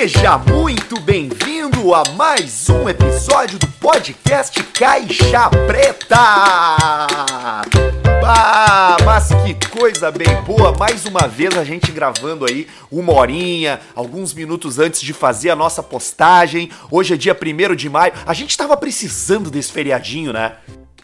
Seja muito bem-vindo a mais um episódio do podcast Caixa Preta! Ah, mas que coisa bem boa! Mais uma vez a gente gravando aí uma horinha, alguns minutos antes de fazer a nossa postagem. Hoje é dia 1 de maio. A gente tava precisando desse feriadinho, né?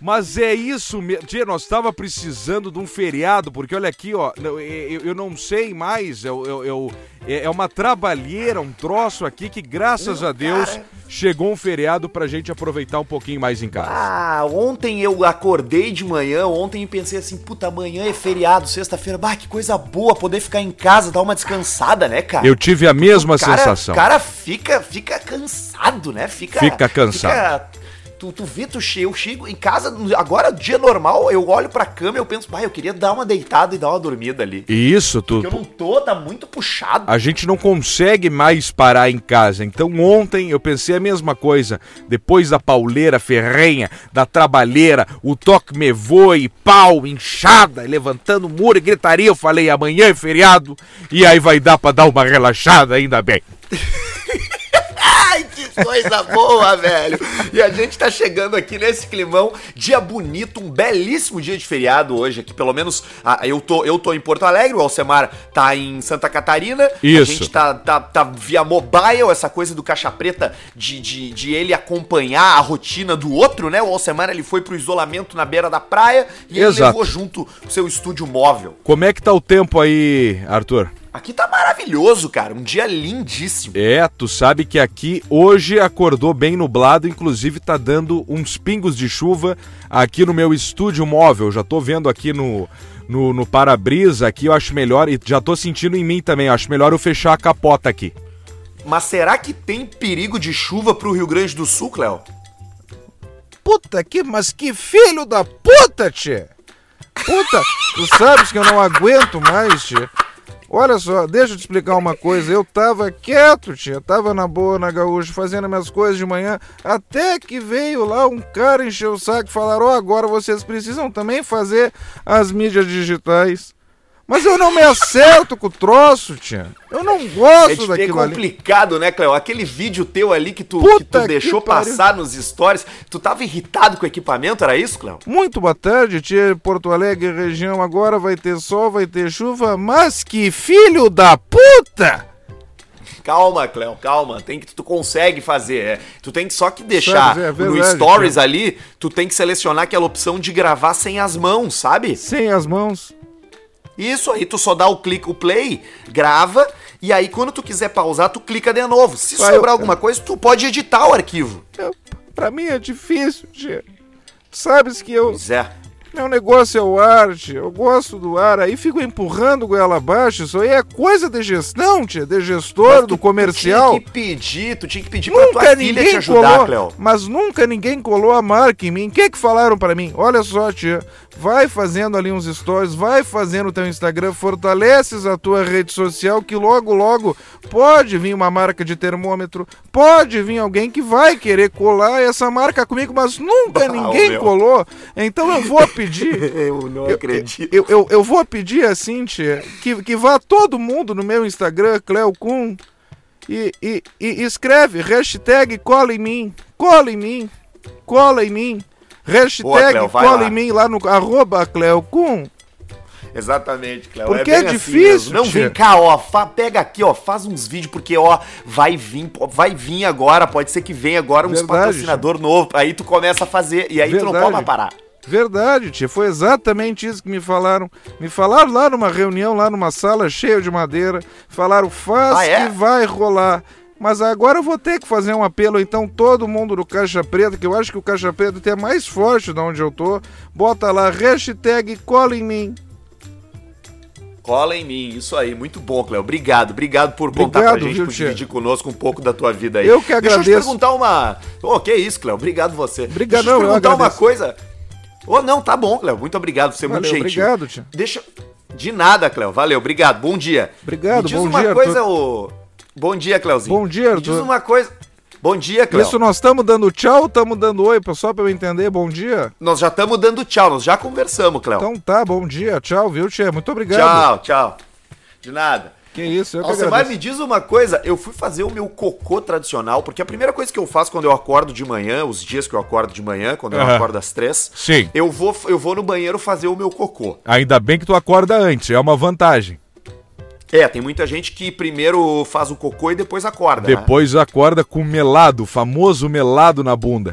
Mas é isso mesmo. Tia, nós estava precisando de um feriado, porque olha aqui, ó, eu, eu, eu não sei mais, eu, eu, eu, é uma trabalheira, um troço aqui que, graças a Deus, cara. chegou um feriado pra gente aproveitar um pouquinho mais em casa. Ah, ontem eu acordei de manhã, ontem e pensei assim, puta, amanhã é feriado, sexta-feira, bah, que coisa boa poder ficar em casa, dar uma descansada, né, cara? Eu tive a mesma O cara, sensação. O cara fica, fica cansado, né? Fica, Fica cansado. fica- tu, tu vê, tu che- eu chego em casa, agora, dia normal, eu olho pra cama e eu penso, pai, eu queria dar uma deitada e dar uma dormida ali. E isso, tu, Porque eu não tô, tá muito puxado. a gente não consegue mais parar em casa. Então ontem eu pensei a mesma coisa. Depois da pauleira ferrenha, da trabalheira, o toque me voe, pau, inchada, levantando muro e gritaria, eu falei amanhã é feriado e aí vai dar pra dar uma relaxada, ainda bem. Coisa boa, velho! E a gente tá chegando aqui nesse climão, dia bonito, um belíssimo dia de feriado hoje aqui, pelo menos ah, eu, tô, eu tô em Porto Alegre, o Alcemar tá em Santa Catarina. A Isso. gente tá, tá, tá via mobile, essa coisa do caixa preta de, de, de ele acompanhar a rotina do outro, né? O Alcemar ele foi pro isolamento na beira da praia e ele Exato. levou junto o seu estúdio móvel. Como é que tá o tempo aí, Arthur? Aqui tá maravilhoso, cara, um dia lindíssimo. É, tu sabe que aqui hoje acordou bem nublado, inclusive tá dando uns pingos de chuva aqui no meu estúdio móvel. Já tô vendo aqui no, no, no para-brisa aqui, eu acho melhor, e já tô sentindo em mim também, eu acho melhor eu fechar a capota aqui. Mas será que tem perigo de chuva pro Rio Grande do Sul, Cléo? Puta que, mas que filho da puta, tchê! Puta, tu sabes que eu não aguento mais, tchê. Olha só, deixa eu te explicar uma coisa. Eu tava quieto, tia. Tava na boa na gaúcha, fazendo minhas coisas de manhã. Até que veio lá um cara encher o saco e falar: Ó, agora vocês precisam também fazer as mídias digitais. Mas eu não me acerto com o troço, tia. Eu não É gosto ter daquilo ali. complicado, né, Cléo? Aquele vídeo teu ali que tu, Puta que tu que deixou pariu. passar nos stories, tu tava irritado com o equipamento, era isso, Cléo? Muito boa tarde, tia Porto Alegre, região. Agora vai ter sol, vai ter chuva, mas que filho da puta! Calma, Cléo, calma. Tem que tu consegue fazer. é. Tu tem que só que deixar Sabe, é no verdade, stories ali, tu tem que selecionar aquela opção de gravar sem as mãos, sabe? Sem as mãos. Isso aí, tu só dá o clique, o play, grava, e aí quando tu quiser pausar, tu clica de novo. Se Vai, sobrar eu- alguma coisa, tu pode editar o arquivo. Eu, pra mim é difícil, tia. Sabes que eu. Pois é. Meu negócio é o ar, tia. Eu gosto do ar. Aí fico empurrando goela abaixo. Isso aí é coisa de gestão, tia. De gestor, Mas do tu comercial. Tinha que pedir, tu tinha que pedir pra Nunca tua filha te ajudar, colou, Cléo. mas nunca ninguém colou a marca em mim. O que que falaram pra mim? Olha só, tia, vai fazendo ali uns stories, vai fazendo o teu Instagram, fortaleces a tua rede social que logo logo pode vir uma marca de termômetro, pode vir alguém que vai querer colar essa marca comigo, mas nunca Bah, ninguém meu. colou. Então eu vou pedir Eu não acredito. eu, eu, eu vou pedir assim, tia, que, que vá todo mundo no meu Instagram, Cleo Kuhn, e, e, e escreve hashtag cola em mim, cola em mim, cola em mim. Hashtag Boa, Cleo, cola lá. em mim lá no arroba Cleo Kuhn. Exatamente, Cléo. Porque bem é assim difícil, mesmo. Não, tia. vem cá, ó. pega aqui, ó. Faz uns vídeos, porque, ó, vai vir, vai vir agora. Pode ser que venha agora uns Verdade, patrocinador novo. Aí tu começa a fazer. E aí tu não Verdade. pode parar. Verdade, tia, foi exatamente isso que me falaram. Me falaram lá numa reunião, lá numa sala cheia de madeira. Falaram, faz Ah, é? que vai rolar. Mas agora eu vou ter que fazer um apelo, então, todo mundo do Caixa Preta, que eu acho que o Caixa Preta é mais forte de onde eu tô. Bota lá, hashtag cola em mim. Cola em mim, isso aí. Muito bom, Cléo. Obrigado, obrigado por contar Obrigado, pra gente, por dividir conosco um pouco da tua vida aí. Eu que Deixa eu te agradeço. perguntar uma. Ô, que isso, Cléo. Obrigado você. Obrigado, Deixa eu te eu perguntar uma agradeço. coisa. Ô, não, tá bom, Cléo. Muito obrigado. Você é muito gentil. obrigado, tia. Deixa. De nada, Cléo. Valeu, obrigado. Bom dia. Obrigado, Me diz bom uma dia, coisa, ô. Bom dia, Cléozinho. Bom dia, Me diz uma coisa. Bom dia, Cléo. Isso nós estamos dando tchau ou estamos dando oi, só pra eu entender? Bom dia. Nós já estamos dando tchau, nós já conversamos, Cléo. Então tá, bom dia, tchau, viu, tia? Muito obrigado. tchau, tchau. De nada. Que isso, eu que Alcemar, agradeço. me diz uma coisa, eu fui fazer o meu cocô tradicional, porque a primeira coisa que eu faço quando eu acordo de manhã, os dias que eu acordo de manhã, quando eu acordo às três, Sim. eu vou, eu vou no banheiro fazer o meu cocô. Ainda bem que tu acorda antes, é uma vantagem. É, tem muita gente que primeiro faz o cocô e depois acorda. né? Depois acorda com melado, o famoso melado na bunda.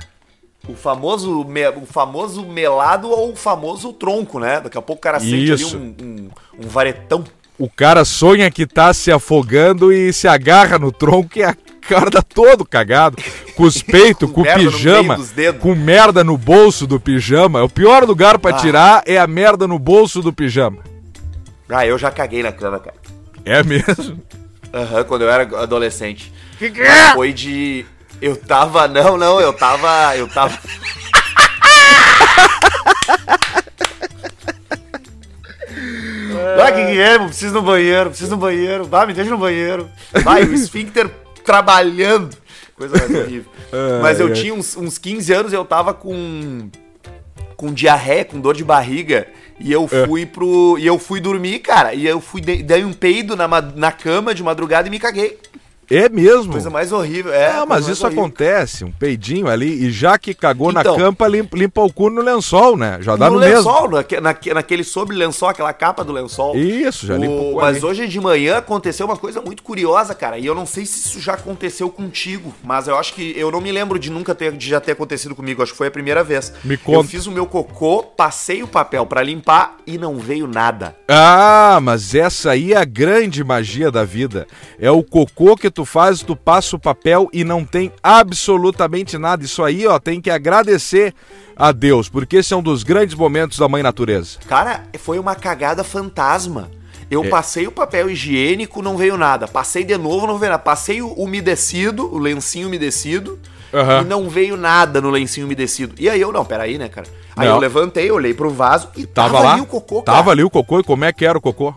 O famoso, me- o famoso melado ou o famoso tronco, né? Daqui a pouco o cara sente Isso. ali um, um, um varetão. O cara sonha que tá se afogando e se agarra no tronco e acorda todo cagado. Com os peitos, Com com pijama, com merda no bolso do pijama. O pior lugar pra Ah. tirar é a merda no bolso do pijama. Ah, eu já caguei na cama, cara. É mesmo? Aham, quando eu era adolescente. Que que é? Foi de. Eu tava. Não, não, eu tava. Eu tava. Ah, que que é? Preciso no banheiro, preciso no banheiro. Vai, me deixa no banheiro. Vai, o esfíncter trabalhando. Coisa mais horrível. Mas eu tinha uns, uns 15 anos, eu tava com. com diarreia, com dor de barriga. E eu É. fui pro. E eu fui dormir, cara. E eu fui. Dei, um peido na, na cama de madrugada e me caguei. É mesmo? Coisa mais horrível. É, ah, mas isso horrível. acontece, um peidinho ali, e já que cagou na Então. campa, limpa, limpa o cu no lençol, né? Já dá no, no mesmo. lençol, naque- naquele sobre lençol, aquela capa do lençol. Isso, já limpa o cu mas ali. hoje de manhã aconteceu uma coisa muito curiosa, cara. E eu não sei se isso já aconteceu contigo. Mas eu acho que. Eu não me lembro de nunca ter, de já ter acontecido comigo. Acho que foi a primeira vez. Me Eu conta. fiz o meu cocô, passei o papel pra limpar e não veio nada. Ah, mas essa aí é a grande magia da vida. É o cocô que tu faz, tu passa o papel e não tem absolutamente nada. Isso aí, ó, tem que agradecer a Deus, porque esse é um dos grandes momentos da mãe natureza. Cara, foi uma cagada fantasma. É. Eu passei o papel higiênico, não veio nada. Passei de novo, não veio nada. Passei o umedecido, o lencinho umedecido, Aham. e não veio nada no lencinho umedecido. E aí eu, não, peraí, né, cara? Aí Não. eu levantei, olhei pro vaso e Tava, tava, lá? ali o cocô, cara. Tava ali o cocô e como é que era o cocô?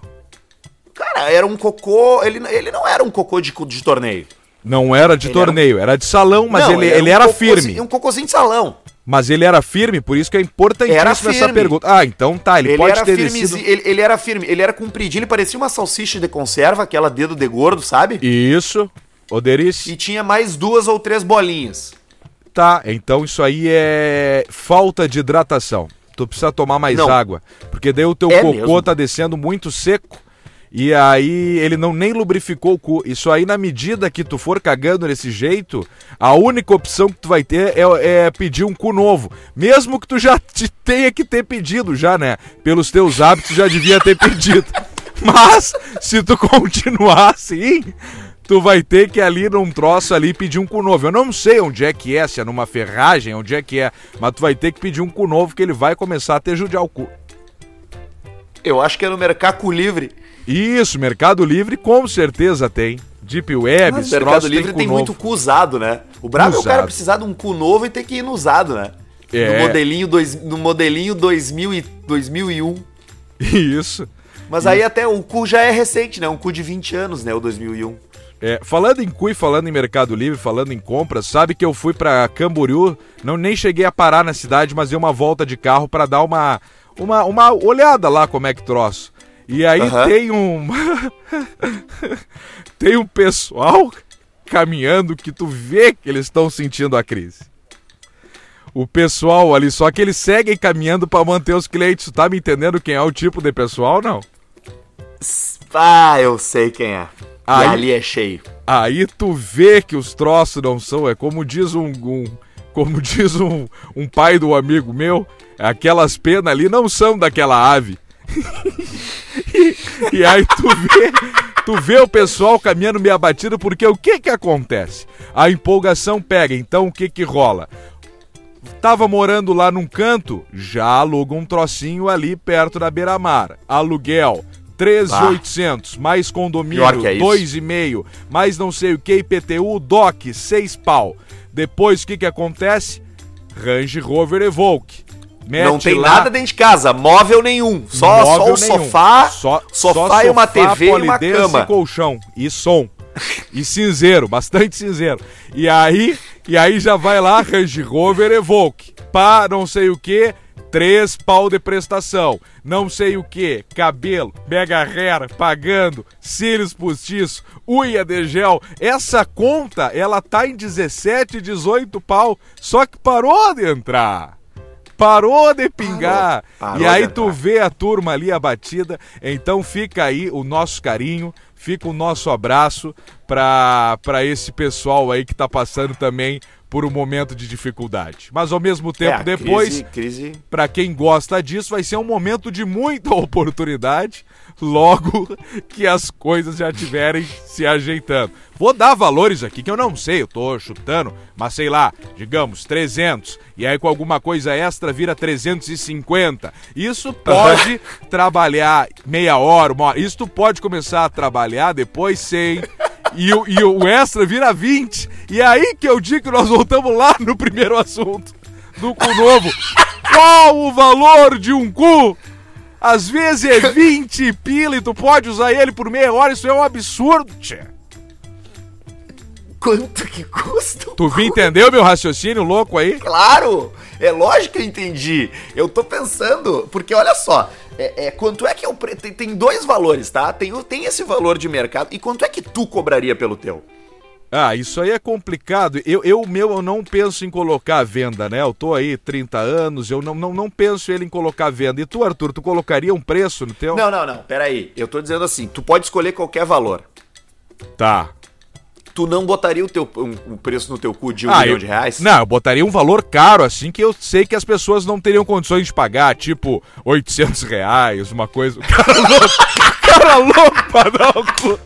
Cara, era um cocô, ele, ele não era um cocô de, de torneio. Não era de Ele era torneio, era, de salão, mas Não, ele, ele um era cocôzinho- firme. Um cocôzinho de salão. Mas ele era firme, por isso que é importantíssima Era essa firme. pergunta. Ah, então tá, ele, Ele, pode era ter firmezinho, descido... ele, ele era firme, ele era compridinho, ele parecia uma salsicha de conserva, aquela dedo de gordo, sabe? Isso, Oderice. E tinha mais duas ou três bolinhas. Tá, então isso aí é falta de hidratação. Tu precisa tomar mais Não. água. Porque daí o teu É cocô mesmo? tá descendo muito seco. E aí ele não nem lubrificou o cu. Isso aí, na medida que tu for cagando desse jeito, a única opção que tu vai ter é, é pedir um cu novo. Mesmo que tu já te tenha que ter pedido, já, né? Pelos teus hábitos, já devia ter pedido. Mas, se tu continuar assim, tu vai ter que ali num troço ali pedir um cu novo. Eu não sei onde é que é, se é numa ferragem, onde é que é, mas tu vai ter que pedir um cu novo que ele vai começar a ter judiar o cu. Eu acho que é no Mercado Livre. Isso, Mercado Livre com certeza tem. Deep Web, Mas Mercado troços Livre tem, cu muito cu usado, né? O brabo é o cara precisar de um cu novo e ter que ir no usado, né? É. No modelinho, dois, no modelinho 2000 e, 2001. Isso. Mas aí até o cu já é recente, né? Um cu de 20 anos, né? O 2001. É, falando em cu e falando em Mercado Livre, falando em compras, sabe que eu fui pra Camboriú, não nem cheguei a parar na cidade, mas dei uma volta de carro pra dar uma, uma, uma olhada lá como é que troço. E aí tem um tem um pessoal caminhando que tu vê que eles estão sentindo a crise. O pessoal ali, só que eles seguem caminhando pra manter os clientes. Tu tá me entendendo quem é o tipo de pessoal, não? Ah, eu sei quem é. Aí- E ali é cheio. Aí tu vê que os troços não são, é como diz um, um- como diz um, um pai do amigo meu, aquelas penas ali não são daquela ave. e, e aí tu vê, tu vê o pessoal caminhando meio abatido, porque o que que acontece? A empolgação pega, então o que que rola? Tava morando lá num canto, já aluga um trocinho ali perto da beira-mar. Aluguel, 13,800, mais condomínio, Pior que é isso. 2,5, mais não sei o que, IPTU, DOC, 6 pau. Depois o que que acontece? Range Rover Evoque. Mete não tem lá, nada dentro de casa, móvel nenhum. Só, só móvel o nenhum. sofá, Só- sofá só e uma TV e uma cama. E colchão e som. E cinzeiro, bastante cinzeiro. E aí, e aí já vai lá Range Rover Evoque. Pá, não sei o que, Três pau de prestação, não sei o que, cabelo, mega hair, pagando, cílios postiços, unha de gel. Essa conta, ela tá em 17, 18 pau, só que parou de entrar. Parou de pingar. Parou. Parou e aí tu vê a turma ali abatida. Então fica aí o nosso carinho, fica o nosso abraço para esse pessoal aí que tá passando também por um momento de dificuldade. Mas ao mesmo tempo, É, depois, para quem gosta disso, vai ser um momento de muita oportunidade, logo que as coisas já estiverem se ajeitando. Vou dar valores aqui que eu não sei, eu tô chutando, mas sei lá, digamos 300, e aí com alguma coisa extra vira 350. Isso pode trabalhar meia hora, uma hora. Isso tu pode começar a trabalhar depois 100. E o, e o extra vira 20. E aí que eu digo que nós voltamos lá no primeiro assunto do cu novo. Qual o valor de um cu? Às vezes é 20 pila e tu pode usar ele por meia hora, isso é um absurdo, tchê. Quanto que custa? Tu me entendeu meu raciocínio louco aí? Claro! É lógico que eu entendi. Eu tô pensando, porque olha só, é, é, quanto é que eu. pre- Tem, tem dois valores, tá? Tem, tem esse valor de mercado. E quanto é que tu cobraria pelo teu? Ah, isso aí é complicado. Eu, eu meu, eu não penso em colocar à venda, né? Eu tô aí 30 anos, eu não, não, não penso ele em colocar à venda. E tu, Arthur, tu colocaria um preço no teu? Não, não, não. Peraí. Eu tô dizendo assim: tu pode escolher qualquer valor. Tá. Tu não botaria o teu um, um preço no teu cu de um Ah, milhão eu- de reais? Não, eu botaria um valor caro, assim, que eu sei que as pessoas não teriam condições de pagar, tipo 800 reais, uma coisa. Cara louco, cara louco pra dar o cu.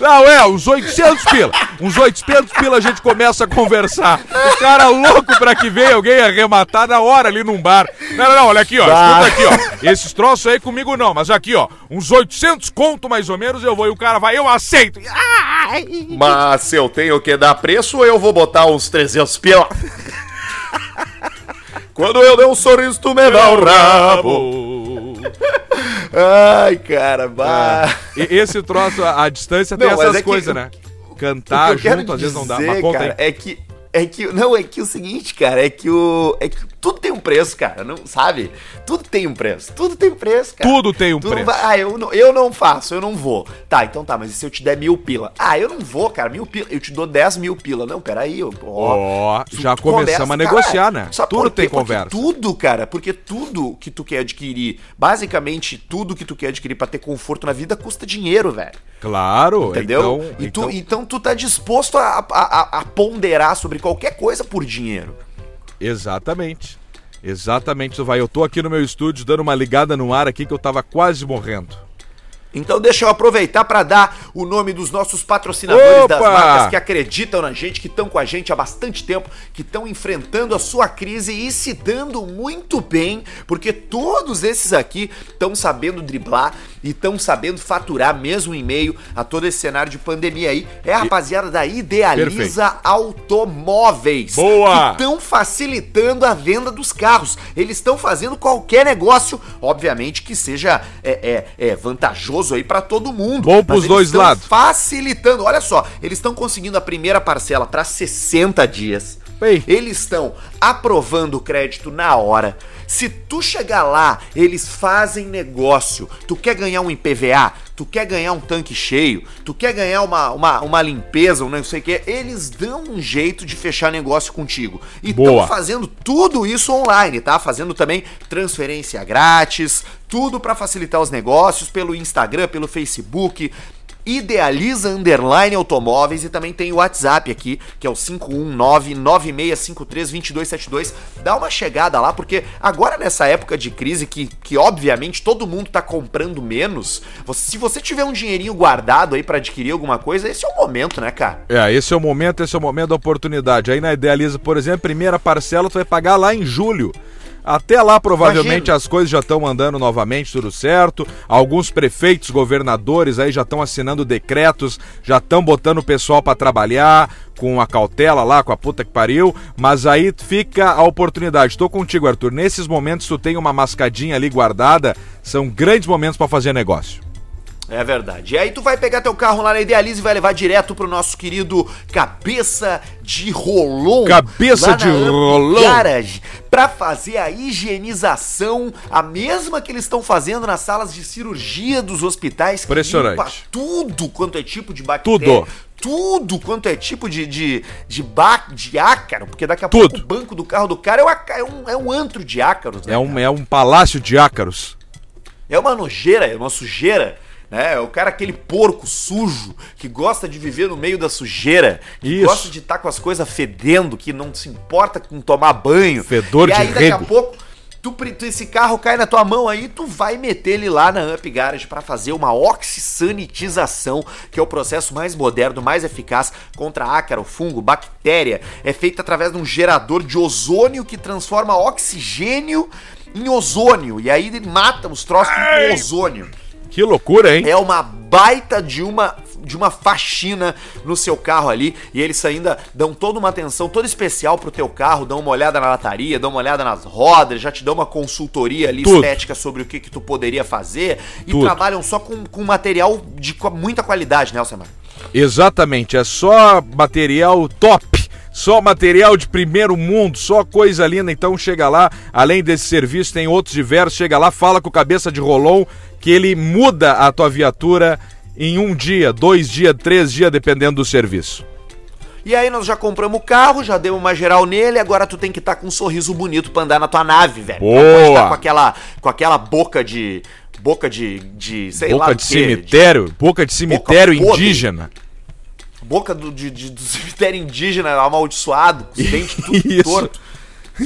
Não, é, uns 800 pila. Uns 800 pila a gente começa a conversar. O cara louco pra que venha alguém arrematar na hora ali num bar. Não, não, não, olha aqui, ó. Bah. Escuta aqui, ó. Esses troços aí comigo não, mas aqui, ó. Uns 800 conto mais ou menos eu vou e o cara vai, eu aceito. Mas se eu tenho que dar preço, eu vou botar uns 300 pila. Quando eu der um sorriso, tu me dá o rabo. Ai, cara, bah. E esse troço, a, a distância tem Não, essas é que coisas, eu- né? Cantar que junto, às vezes não dá. Mas conta cara, aí. é que é que não é que o seguinte, cara, é que o é que tudo tem um preço, cara, não sabe? Tudo tem um preço. Tudo tem preço, cara. Tudo tem um Tu não preço. vai- ah, eu não, eu não faço, eu não vou. Tá, então tá, mas e se eu te der mil pila? Ah, eu não vou, cara, mil pila. Eu te dou dez mil pila. Não, peraí, ó. Ó, Tu- já começamos conversa, a negociar, cara, né? Sabe Tudo tem conversa. Tudo, cara, porque tudo que tu quer adquirir, basicamente tudo que tu quer adquirir pra ter conforto na vida custa dinheiro, velho. Claro, Entendeu? Então, e tu- então, então... tu tá disposto a, a- a- a ponderar sobre qualquer coisa por dinheiro. Exatamente. Exatamente, vai. Eu tô aqui no meu estúdio dando uma ligada no ar aqui que eu tava quase morrendo. Então deixa eu aproveitar para dar o nome dos nossos patrocinadores das Opa! marcas que acreditam na gente, que estão com a gente há bastante tempo, que estão enfrentando a sua crise e se dando muito bem, porque todos esses aqui estão sabendo driblar e estão sabendo faturar mesmo em meio a todo esse cenário de pandemia aí. É a rapaziada da Idealiza Automóveis. Boa! Que estão facilitando a venda dos carros. Eles estão fazendo qualquer negócio, obviamente que seja é, é, é vantajoso aí pra todo mundo. Bom pros dois lados. Facilitando. Olha só, eles estão conseguindo a primeira parcela pra 60 dias. Ei. Eles estão aprovando o crédito na hora. Se tu chegar lá, eles fazem negócio. Tu quer ganhar um IPVA? Tu quer ganhar um tanque cheio? Tu quer ganhar uma, uma, uma limpeza, um não sei o que? Eles dão um jeito de fechar negócio contigo. E estão fazendo tudo isso online, tá? Fazendo também transferência grátis, tudo pra facilitar os negócios pelo Instagram, pelo Facebook. Idealiza Underline Automóveis e também tem o WhatsApp aqui, que é o 519-9653-2272. Dá uma chegada lá, porque agora nessa época de crise, que, que obviamente todo mundo tá comprando menos, você- se você tiver um dinheirinho guardado aí pra adquirir alguma coisa, esse é o momento, né, cara? É, esse é o momento, esse é o momento da oportunidade. Aí na Idealiza, por exemplo, primeira parcela tu vai pagar lá em julho. Até lá, provavelmente, Imagina. as coisas já estão andando novamente, tudo certo. Alguns prefeitos, governadores aí já estão assinando decretos, já estão botando o pessoal para trabalhar com a cautela lá, com a puta que pariu. Mas aí fica a oportunidade. Tô contigo, Arthur. Nesses momentos, tu tem uma mascadinha ali guardada, são grandes momentos para fazer negócio. É verdade. E aí tu vai pegar teu carro lá na Idealize e vai levar direto pro nosso querido Cabeça de Rolon. Cabeça de Rolon. Garage, pra fazer a higienização, a mesma que eles estão fazendo nas salas de cirurgia dos hospitais. Impressionante. Tudo quanto é tipo de bactéria. Tudo. Tudo quanto é tipo de, de, de, ba- de ácaro, porque daqui a Tudo. pouco o banco do carro do cara é, uma- é um, é um antro de ácaros. né, É um, cara? é um palácio de ácaros. É uma nojeira, é uma sujeira. Né? É o cara, aquele porco sujo, que gosta de viver no meio da sujeira, que Isso. gosta de estar com as coisas fedendo, que não se importa com tomar banho. Fedor e de aí, daqui a rego. pouco, tu, tu- esse carro cai na tua mão aí, tu vai meter ele lá na Up Garage para fazer uma oxisanitização, que é o processo mais moderno, mais eficaz contra ácaro, fungo, bactéria. É feito através de um gerador de ozônio que transforma oxigênio em ozônio. E aí ele mata os troços com ozônio. Que loucura, hein? É uma baita de uma de uma faxina no seu carro ali e eles ainda dão toda uma atenção toda especial pro teu carro, dão uma olhada na lataria, dão uma olhada nas rodas, já te dão uma consultoria ali Tudo. estética sobre o que que tu poderia fazer e Tudo. trabalham só com, com material de muita qualidade, né, Alcemar? Exatamente, é só material top. Só material de primeiro mundo, só coisa linda. Então chega lá, além desse serviço, tem outros diversos. Chega lá, fala com o cabeça de rolão que ele muda a tua viatura em um dia, dois dias, três dias, dependendo do serviço. E aí nós já compramos o carro, já demos uma geral nele, agora tu tem que estar com um sorriso bonito pra andar na tua nave, velho. Boa! Não pode tá com aquela com aquela boca de boca de de sei lá boca do de cemitério, boca de cemitério podre. indígena. Boca do, de, de- do cemitério indígena amaldiçoado, com os dentes tudo torto.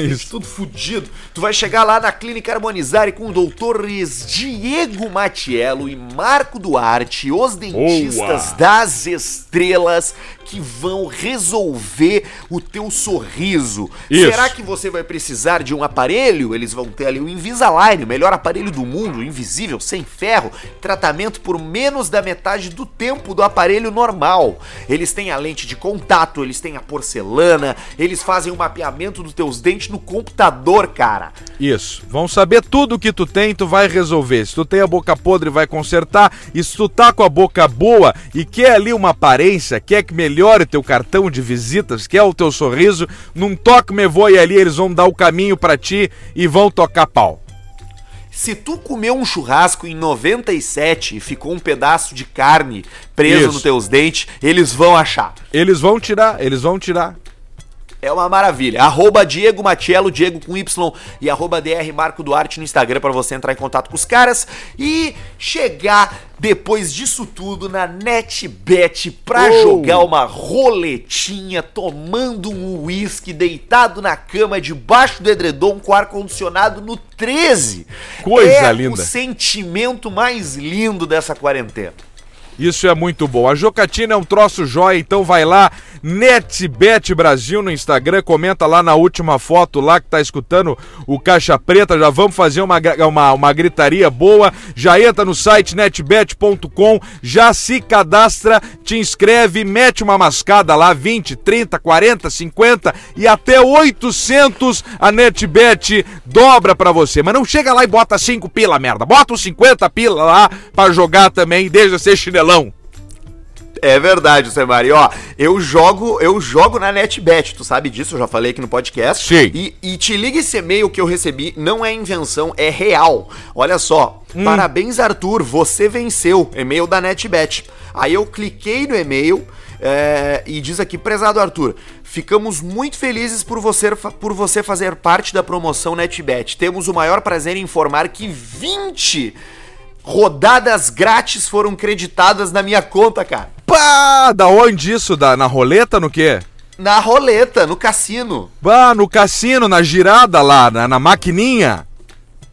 Isso. Tudo fudido. Tu vai chegar lá na Clínica Harmonizare com doutores Diego Matiello e Marco Duarte, os dentistas Boa. das estrelas que vão resolver o teu sorriso. Isso. Será que você vai precisar de um aparelho? Eles vão ter ali o Invisalign, o melhor aparelho do mundo, invisível, sem ferro, tratamento por menos da metade do tempo do aparelho normal. Eles têm a lente de contato, eles têm a porcelana, eles fazem o mapeamento dos teus dentes no computador, cara. Isso. Vão saber tudo o que tu tem, tu vai resolver. Se tu tem a boca podre, vai consertar. E se tu tá com a boca boa e quer ali uma aparência, quer que melhore teu cartão de visitas, quer o teu sorriso, num toque me voe ali, eles vão dar o caminho pra ti e vão tocar pau. Se tu comeu um churrasco em 97 e ficou um pedaço de carne preso Isso. nos teus dentes, eles vão achar. Eles vão tirar, eles vão tirar. É uma maravilha. Arroba Diego Matiello, Diego com Y e arroba DR Marco Duarte no Instagram para você entrar em contato com os caras e chegar depois disso tudo na NetBet pra Oh. jogar uma roletinha, tomando um uísque, deitado na cama, debaixo do edredom com ar-condicionado no 13. Coisa é linda. o sentimento mais lindo dessa quarentena. Isso é muito bom. A Jocatina é um troço jóia, então vai lá, NetBet Brasil no Instagram, comenta lá na última foto lá que tá escutando o Caixa Preta, já vamos fazer uma, uma, uma gritaria boa, já entra no site netbet.com, já se cadastra, te inscreve, mete uma mascada lá, 20, 30, 40, 50 e até 800 a NetBet dobra pra você. Mas não chega lá e bota 5 pila, merda. Bota os 50 pila lá pra jogar também, deixa ser É verdade, Semari. Ó, eu jogo, eu jogo na NetBet, tu sabe disso, eu já falei aqui no podcast. Sim. E, e te liga esse e-mail que eu recebi, não é invenção, é real. Olha só, parabéns Arthur, você venceu, e-mail da NetBet. Aí eu cliquei no e-mail é, e diz aqui, prezado Arthur, ficamos muito felizes por você, por você fazer parte da promoção NetBet. Temos o maior prazer em informar que 20 rodadas grátis foram creditadas na minha conta, cara. Pá, da onde isso? Da, na roleta, no quê? Na roleta, no cassino. Pá, no cassino, na girada lá, na, na maquininha.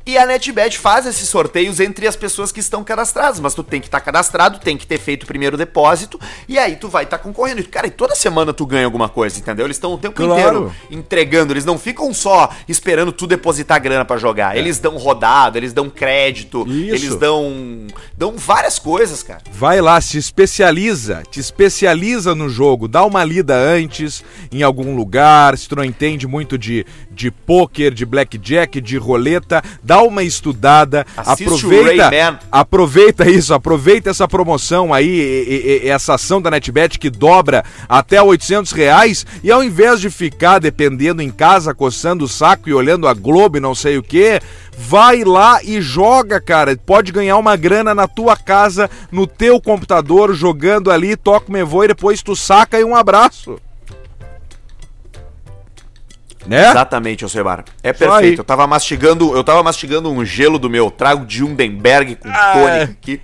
E a NetBet faz esses sorteios entre as pessoas que estão cadastradas, mas tu tem que estar cadastrado, tem que ter feito o primeiro depósito, e aí tu vai estar concorrendo. E, Cara, e toda semana tu ganha alguma coisa, entendeu? Eles estão o tempo Claro. inteiro entregando, eles não ficam só esperando tu depositar grana pra jogar. Eles dão rodada, eles dão crédito, É. Isso. eles dão dão várias coisas, cara. Vai lá, se especializa, te especializa no jogo, dá uma lida antes em algum lugar, se tu não entende muito de, de pôquer, de blackjack, de roleta, dá uma estudada, Assiste aproveita, aproveita isso, aproveita essa promoção aí, e- e- essa ação da NetBet que dobra até 800 reais e ao invés de ficar dependendo em casa, coçando o saco e olhando a Globo e não sei o que, vai lá e joga, cara. Pode ganhar uma grana na tua casa, no teu computador, jogando ali, toca o mevô e depois tu saca e um abraço. Né? Exatamente, Alcemar. É perfeito. Eu tava mastigando, eu tava mastigando um gelo do meu trago de Undenberg com Ah. tônica aqui.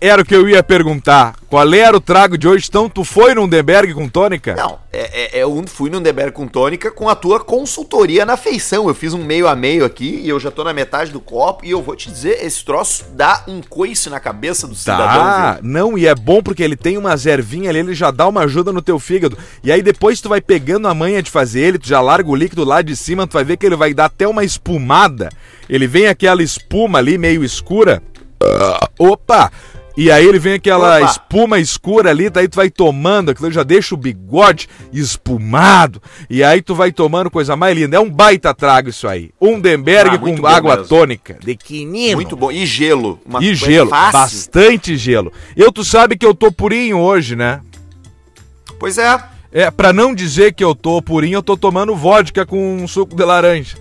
Era o que eu ia perguntar. Qual era o trago de hoje? Então, tu foi num Denberg com tônica? Não, é, é, eu fui no Undenberg com tônica com a tua consultoria na feição. Eu fiz um meio a meio aqui e eu já tô na metade do copo e eu vou te dizer, esse troço dá um coice na cabeça do cidadão, viu? não, e é bom porque ele tem umas ervinhas ali, ele já dá uma ajuda no teu fígado. E aí depois tu vai pegando a manha de fazer ele, tu já larga o líquido lá de cima, tu vai ver que ele vai dar até uma espumada. Ele vem aquela espuma ali meio escura. Ah, Opa! E aí ele vem aquela Opa. espuma escura ali, daí tu vai tomando, aquilo já deixa o bigode espumado. E aí tu vai tomando coisa mais linda. É um baita trago isso aí. Um Denberg Ah, com água mesmo. tônica. De quinino. Muito bom. E gelo. Uma E gelo, fácil. bastante gelo. Eu, tu sabe que eu tô purinho hoje, né? Pois é. É, pra não dizer que eu tô purinho, eu tô tomando vodka com um suco de laranja.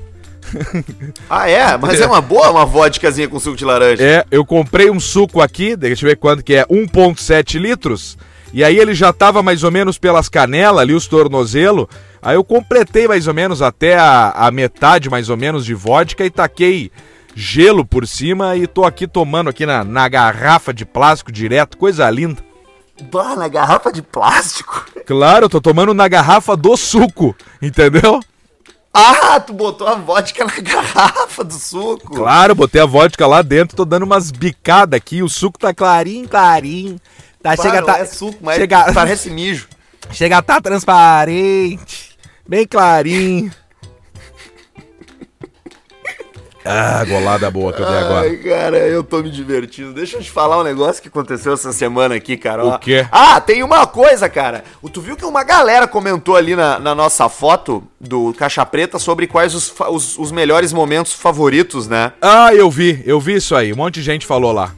Ah, é? Mas é, uma boa uma vodkazinha com suco de laranja. É, eu comprei um suco aqui, deixa eu ver quanto que é, 1.7 litros. E aí ele já tava mais ou menos pelas canelas ali, os tornozelos. Aí eu completei mais ou menos até a, a metade mais ou menos de vodka e taquei gelo por cima e tô aqui tomando aqui na, na garrafa de plástico direto, coisa linda. Bah, na garrafa de plástico. Claro, eu tô tomando na garrafa do suco, entendeu? Ah, tu botou a vodka na garrafa do suco. Claro, botei a vodka lá dentro, tô dando umas bicadas aqui, o suco tá clarinho, clarinho. Tá, Bah, chega tá, é suco, mas chega, parece mijo. chega tá transparente, bem clarinho. Ah, golada boa que eu dei agora. Ai, cara, eu tô me divertindo. Deixa eu te falar um negócio que aconteceu essa semana aqui, cara. O quê? Ah, tem uma coisa, cara. Tu viu que uma galera comentou ali na, na nossa foto do Caixa Preta sobre quais os, os, os melhores momentos favoritos, né? Ah, eu vi, eu vi isso aí, um monte de gente falou lá.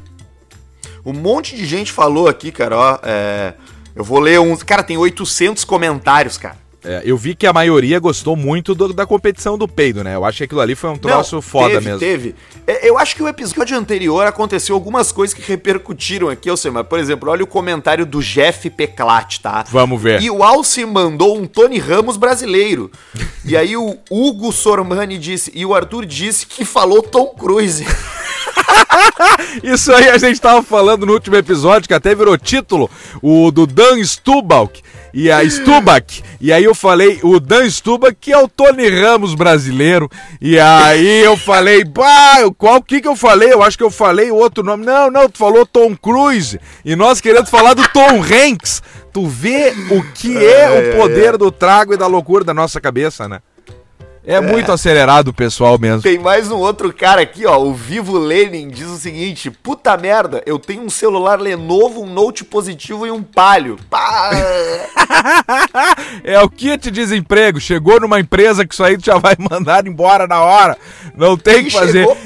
Um monte de gente falou aqui, cara, ó. é, Eu vou ler uns. Cara, tem 800 comentários, cara. É, eu vi que a maioria gostou muito do- da competição do peido, né? Eu acho que aquilo ali foi um troço Não, foda teve, mesmo. Teve. É, Eu acho que o episódio anterior aconteceu algumas coisas que repercutiram aqui, eu sei, mas, por exemplo, olha o comentário do Jeff Peclat, tá? Vamos ver. E o Alce mandou um Tony Ramos brasileiro. e aí o Hugo Sormani disse, e o Arthur disse que falou Tom Cruise. Isso aí a gente tava falando no último episódio, que até virou título, o do Dan Stubach. E a Stubach. E aí eu falei, o Dan Stubach, que é o Tony Ramos brasileiro. E aí eu falei, bah, qual que que eu falei? Eu acho que eu falei o outro nome. Não, não, tu falou Tom Cruise. E nós querendo falar do Tom Hanks. Tu vê o que é o poder do trago e da loucura da nossa cabeça, né? É muito acelerado o pessoal mesmo. Tem mais um outro cara aqui, ó, o Vivo Lenin diz o seguinte, puta merda, eu tenho um celular Lenovo, um Note positivo e um Palio. Pá! É o kit de desemprego. Chegou numa empresa que isso aí já vai mandar embora na hora. Não tem o que fazer. chegou,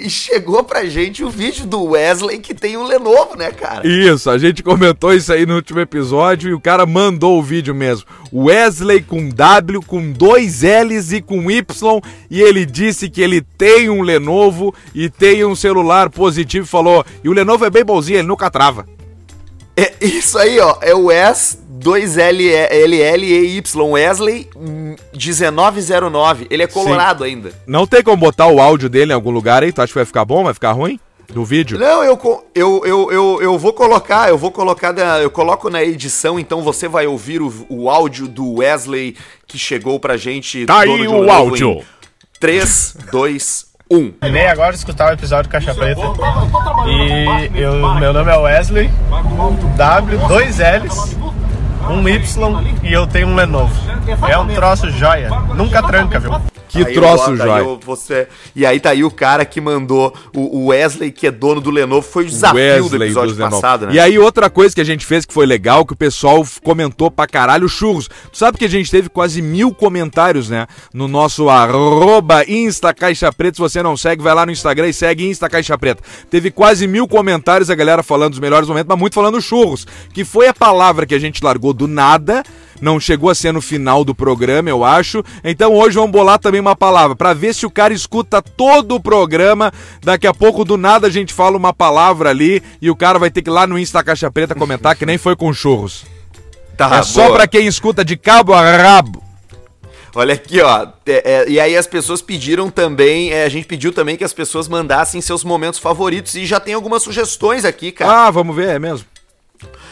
e chegou pra gente o vídeo do Wesley que tem um Lenovo, né, cara? Isso, a gente comentou isso aí no último episódio e o cara mandou o vídeo mesmo. Wesley com W, com dois L's e com Y. E ele disse que ele tem um Lenovo e tem um celular positivo falou. E o Lenovo é bem bonzinho, ele nunca trava. É isso aí, ó, é o S 2LL e Y Wesley hum, 1909. Ele é colorado ainda. Não tem como botar o áudio dele em algum lugar aí? Tu acha que vai ficar bom? Vai ficar ruim? Do vídeo? Não, eu, eu, eu, eu, eu vou colocar, eu vou colocar, na- eu coloco na edição, então você vai ouvir o, o áudio do Wesley que chegou pra gente. Tá aí o áudio. em 3, 2, 1. Terminei agora de escutar o episódio do Caixa Preta. E eu, meu nome é Wesley, W, dois L's, um Y e eu tenho um Lenovo. É um troço joia. Nunca tranca, viu? Que Aí troço, eu- você E aí tá aí o cara que mandou o Wesley, que é dono do Lenovo, foi o desafio do episódio passado, né? E aí, outra coisa que a gente fez que foi legal, que o pessoal comentou pra caralho, churros. Tu sabe que a gente teve quase mil comentários, né? No nosso arroba Insta Caixa Preta. Se você não segue, vai lá no Instagram e segue Insta Caixa Preta. Teve quase mil comentários, a galera falando dos melhores momentos, mas muito falando churros. Que foi a palavra que a gente largou do nada. Não chegou a ser no final do programa, eu acho. Então hoje vamos bolar também uma palavra, pra ver se o cara escuta todo o programa. Daqui a pouco, do nada, a gente fala uma palavra ali e o cara vai ter que ir lá no Insta Caixa Preta comentar, que nem foi com churros. Tá, é só boa. pra quem escuta de cabo a rabo. Olha aqui, ó. É, é, e aí as pessoas pediram também, é, a gente pediu também que as pessoas mandassem seus momentos favoritos e já tem algumas sugestões aqui, cara. Ah, vamos ver, é mesmo.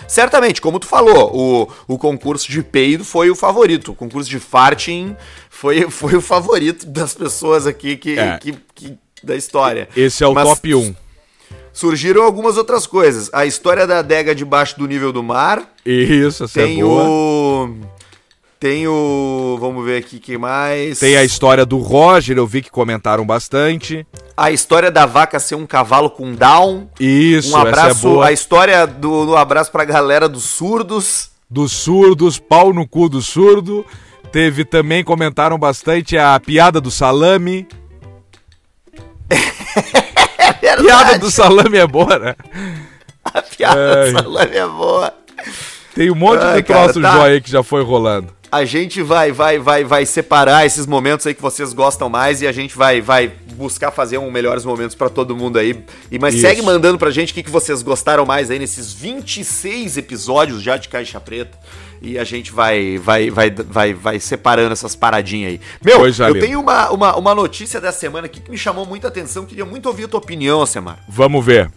Certamente, como tu falou, o, o concurso de peido foi o favorito. O concurso de farting foi, foi o favorito das pessoas aqui que, É. que, que- da história. Esse é o Mas top 1. Surgiram algumas outras coisas. A história da adega debaixo do nível do mar. Isso, essa Tem é boa. o. Tem o. Vamos ver aqui que mais. Tem a história do Roger, eu vi que comentaram bastante. A história da vaca ser um cavalo com down. Isso, um essa é abraço. boa. a história do, do abraço pra galera dos surdos. dos surdos, pau no cu do surdo. Teve também, comentaram bastante a piada do salame. É. Piada do salame é boa, né? A piada Ai. do salame é boa. Tem um monte Ai, de cara, troço tá. jóia aí que já foi rolando. A gente vai, vai, vai, vai separar esses momentos aí que vocês gostam mais e a gente vai, vai buscar fazer um melhores momentos pra todo mundo aí. E mas Isso. segue mandando pra gente o que, que vocês gostaram mais aí nesses 26 episódios já de Caixa Preta. E a gente vai, vai, vai, vai, vai separando essas paradinhas aí. Meu, Coisa eu linda. tenho uma, uma, uma notícia dessa semana aqui que me chamou muita atenção. Queria muito ouvir a tua opinião, Semar. Vamos ver.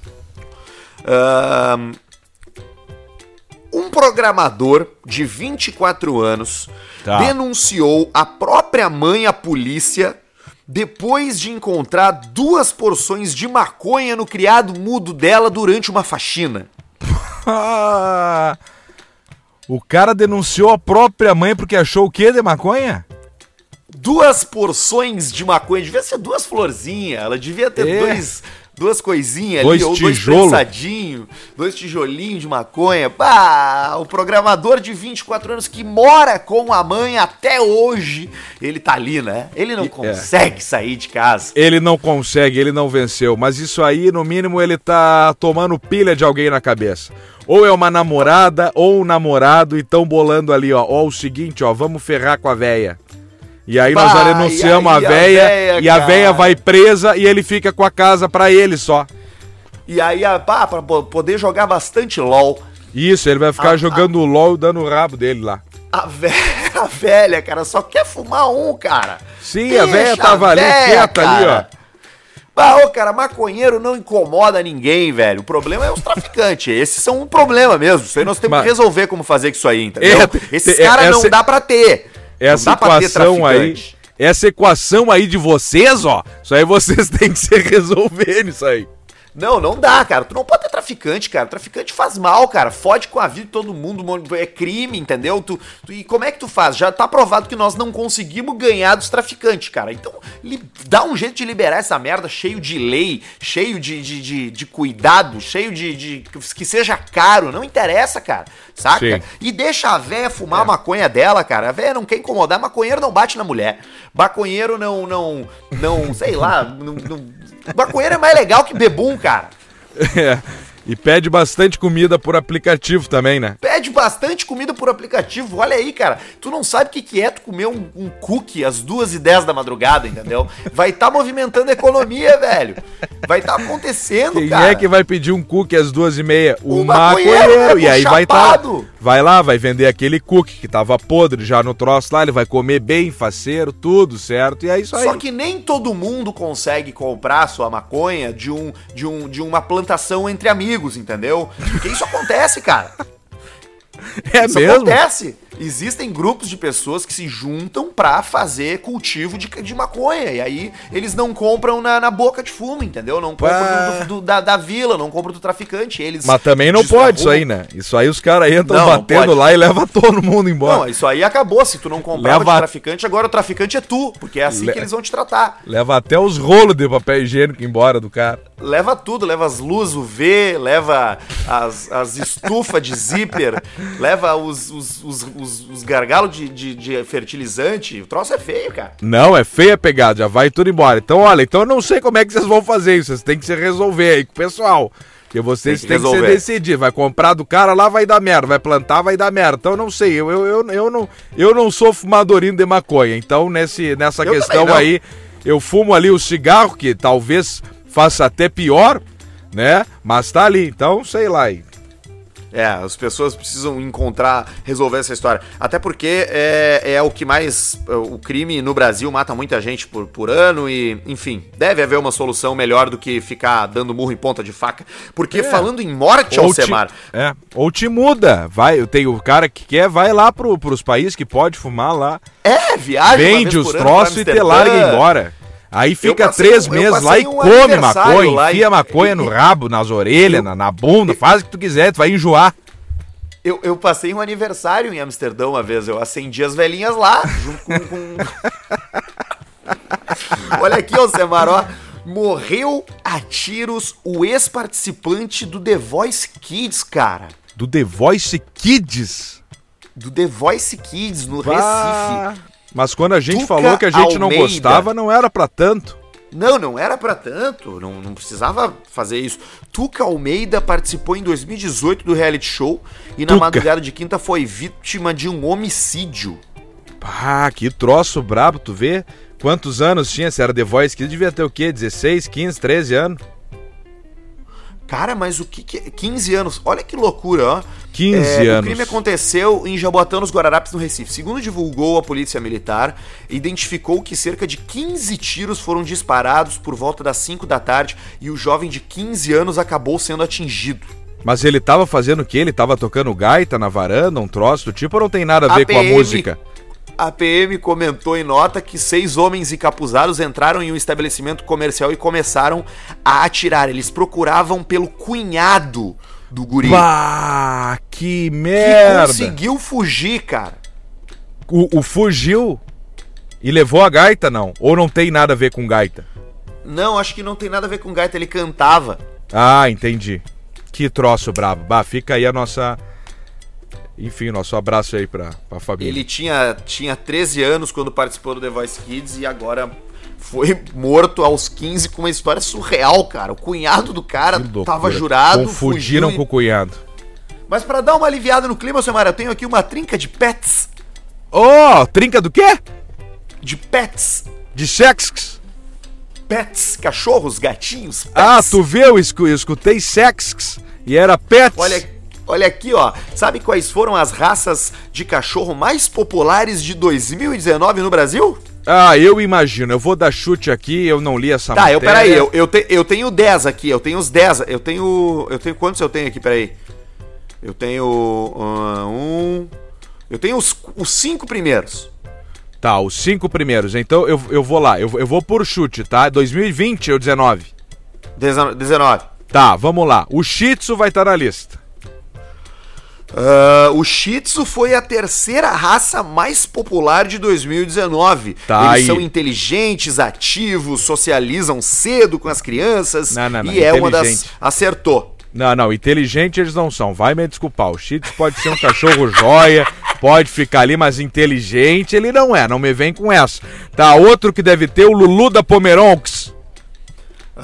Ahn, um programador de 24 anos Tá. denunciou a própria mãe à polícia depois de encontrar duas porções de maconha no criado mudo dela durante uma faxina. O cara denunciou a própria mãe porque achou o quê de maconha? Duas porções de maconha, devia ser duas florzinhas, ela devia ter É. dois, duas coisinhas Dois ali, ou dois tijolo. dois tijolinhos de maconha. Bah, o programador de 24 anos que mora com a mãe até hoje, ele tá ali, né? Ele não E- é. consegue sair de casa. Ele não consegue, ele não venceu. Mas isso aí, no mínimo, ele tá tomando pilha de alguém na cabeça. Ou é uma namorada, ou um namorado, e tão bolando ali, ó. Ó, o seguinte, ó, vamos ferrar com a véia. E aí nós já Bah, denunciamos e a a véia, e a cara? véia vai presa e ele fica com a casa pra ele só. E aí, ah, pá, pra po- poder jogar bastante LOL, Isso, ele vai ficar Ah, jogando o LOL dando o rabo dele lá. a velha, a velha, cara, só quer fumar um, cara. Sim, a Deixa véia tava a ali véia, quieta ali, ó. cara. Bah, ô, cara, maconheiro não incomoda ninguém, velho. O problema é os traficantes. Esses são um problema mesmo. Isso aí nós temos Mas- que resolver como fazer com isso aí, entendeu? É, Esses é, caras essa- não dá pra ter. Essa não dá pra ter equação aí, essa equação aí de vocês, ó, isso aí vocês têm que se resolver nisso aí. Não, não dá, cara. Tu não pode ter traficante, cara. Traficante faz mal, cara. Fode com a vida de todo mundo. É crime, entendeu? Tu, tu- e como é que tu faz? Já tá provado que nós não conseguimos ganhar dos traficantes, cara. Então, li- dá um jeito de liberar essa merda cheio de lei, cheio de, de, de, de cuidado, cheio de, de. que seja caro. Não interessa, cara. Saca? Sim. E deixa a véia fumar a maconha dela, cara. A véia não quer incomodar. Maconheiro não bate na mulher. Maconheiro não. não, não sei lá. Não, não- Maconheiro é mais legal que bebum, cara. É, E pede bastante comida por aplicativo também, né? Pede bastante comida por aplicativo. Olha aí, cara. Tu não sabe o que, que é tu comer um, um cookie às duas e dez da madrugada, entendeu? Vai estar movimentando a economia, velho. Vai estar acontecendo, Quem cara. é que vai pedir um cookie às duas e meia? O, O maconheiro. maconheiro, E aí o vai tá, chapado. vai lá, vai vender aquele cookie que tava podre já no troço lá, ele vai comer bem, faceiro, tudo certo. E é isso aí. Só que nem todo mundo consegue comprar sua maconha de, um, de, um, de uma plantação entre amigos, entendeu? Porque isso acontece, cara. é Isso mesmo? acontece. Existem grupos de pessoas que se juntam pra fazer cultivo de, de maconha. E aí eles não compram na, na boca de fumo, entendeu? Não compram do- do- da, da vila, não compram do traficante. Eles Mas também não pode isso aí, né? Isso aí os caras entram Não, não batendo pode. lá e levam todo mundo embora. Não, isso aí acabou. Se tu não comprava Leva- de traficante, agora o traficante é tu. Porque é assim Le- que eles vão te tratar. Leva até os rolos de papel higiênico embora do cara. Leva tudo, leva as luzes UV, leva as, as estufas de zíper, leva os, os, os, os- os gargalos de, de, de fertilizante. O troço é feio, cara. Não, é feia a pegada, já vai tudo embora. Então, olha, então eu não sei como é que vocês vão fazer isso. Vocês têm que se resolver aí com o pessoal. Porque vocês têm que que, se decidir. Vai comprar do cara lá, vai dar merda. Vai plantar, vai dar merda. Então eu não sei. Eu, eu, eu, eu não, eu não sou fumadorino de maconha. Então, nesse, nessa Eu questão aí, eu fumo ali o cigarro, que talvez faça até pior, né? Mas tá ali. Então, sei lá aí. É, as pessoas precisam encontrar, resolver essa história. Até porque é, é o que mais. O crime no Brasil mata muita gente por, por ano e, enfim, deve haver uma solução melhor do que ficar dando murro em ponta de faca. Porque falando em morte, É. Ou te, Alcemar. é, ou te muda. Vai, tem o cara que quer, vai lá pro, pros países que pode fumar lá. É, viagem. uma Vende os troços e te larga embora. Aí fica passei três eu meses lá e um come maconha, enfia e- maconha no rabo, nas orelhas, na, na bunda, faz o que tu quiser, tu vai enjoar. Eu, eu passei um aniversário em Amsterdã uma vez. Eu acendi as velhinhas lá, junto com. com- Olha aqui, Alcemar, ó. Morreu a tiros o ex-participante do The Voice Kids, cara. Do The Voice Kids. Do The Voice Kids, no Bah. Recife. Mas quando a gente Tuca falou que a gente não Almeida. gostava, não era pra tanto. Não, não era pra tanto, não, não precisava fazer isso. Tuca Almeida participou em 2018 do reality show e na Tuca. madrugada de quinta foi vítima de um homicídio. Pá, que troço brabo, tu vê? Quantos anos tinha? Se era The Voice Kids, devia ter o quê? 16, 15, 13 anos? Cara, mas o que, que 15 anos, olha que loucura, ó. 15 É, anos. O crime aconteceu em Jaboatão, nos Guararapes, no Recife. Segundo divulgou a polícia militar, identificou que cerca de 15 tiros foram disparados por volta das 5 da tarde e o jovem de 15 anos acabou sendo atingido. Mas ele tava fazendo o quê? Ele tava tocando gaita na varanda, um troço do tipo, ou não tem nada a A ver com a música? A PM comentou em nota que seis homens encapuzados entraram em um estabelecimento comercial e começaram a atirar. Eles procuravam pelo cunhado do guri. Bah, que que merda! conseguiu fugir, cara. O, o fugiu e levou a gaita, não? Ou não tem nada a ver com gaita? Não, acho que não tem nada a ver com gaita, ele cantava. Ah, entendi. Que troço brabo. Bah, fica aí a nossa. Enfim, nosso abraço aí pra, pra família. Ele tinha, tinha 13 anos quando participou do The Voice Kids e agora foi morto aos 15 com uma história surreal, cara. O cunhado do cara tava jurado, Confundiram com e... o cunhado. Mas pra dar uma aliviada no clima, Samara, eu tenho aqui uma trinca de pets. Ô, trinca do quê? De pets. De sexx? Pets, cachorros, gatinhos, pets. Ah, tu viu? Eu escu- eu escutei sexx e era pets. Olha, olha aqui, ó. Sabe quais foram as raças de cachorro mais populares de 2019 no Brasil? Ah, eu imagino. Eu vou dar chute aqui, eu não li essa Tá, eu, matéria. peraí, eu, eu, te- eu tenho 10 aqui, eu tenho os 10, eu tenho. Eu tenho quantos eu tenho aqui, peraí? Eu tenho. ah, um. Eu tenho os, os cinco primeiros. Tá, os cinco primeiros. Então eu, eu vou lá, eu, eu vou por chute, tá? 2020 ou 19? 19. Tá, vamos lá. O Shih Tzu vai estar na lista. Ah, o Shih Tzu foi a terceira raça mais popular de 2019. Tá Eles aí. são inteligentes, ativos, socializam cedo com as crianças. Não, não, não, E é uma das. Acertou. Não, não, inteligente eles não são. Vai me desculpar. O Shih Tzu pode ser um cachorro joia, pode ficar ali, mas inteligente ele não é. Não me vem com essa. Tá, outro que deve ter o Lulu da Pomeronx.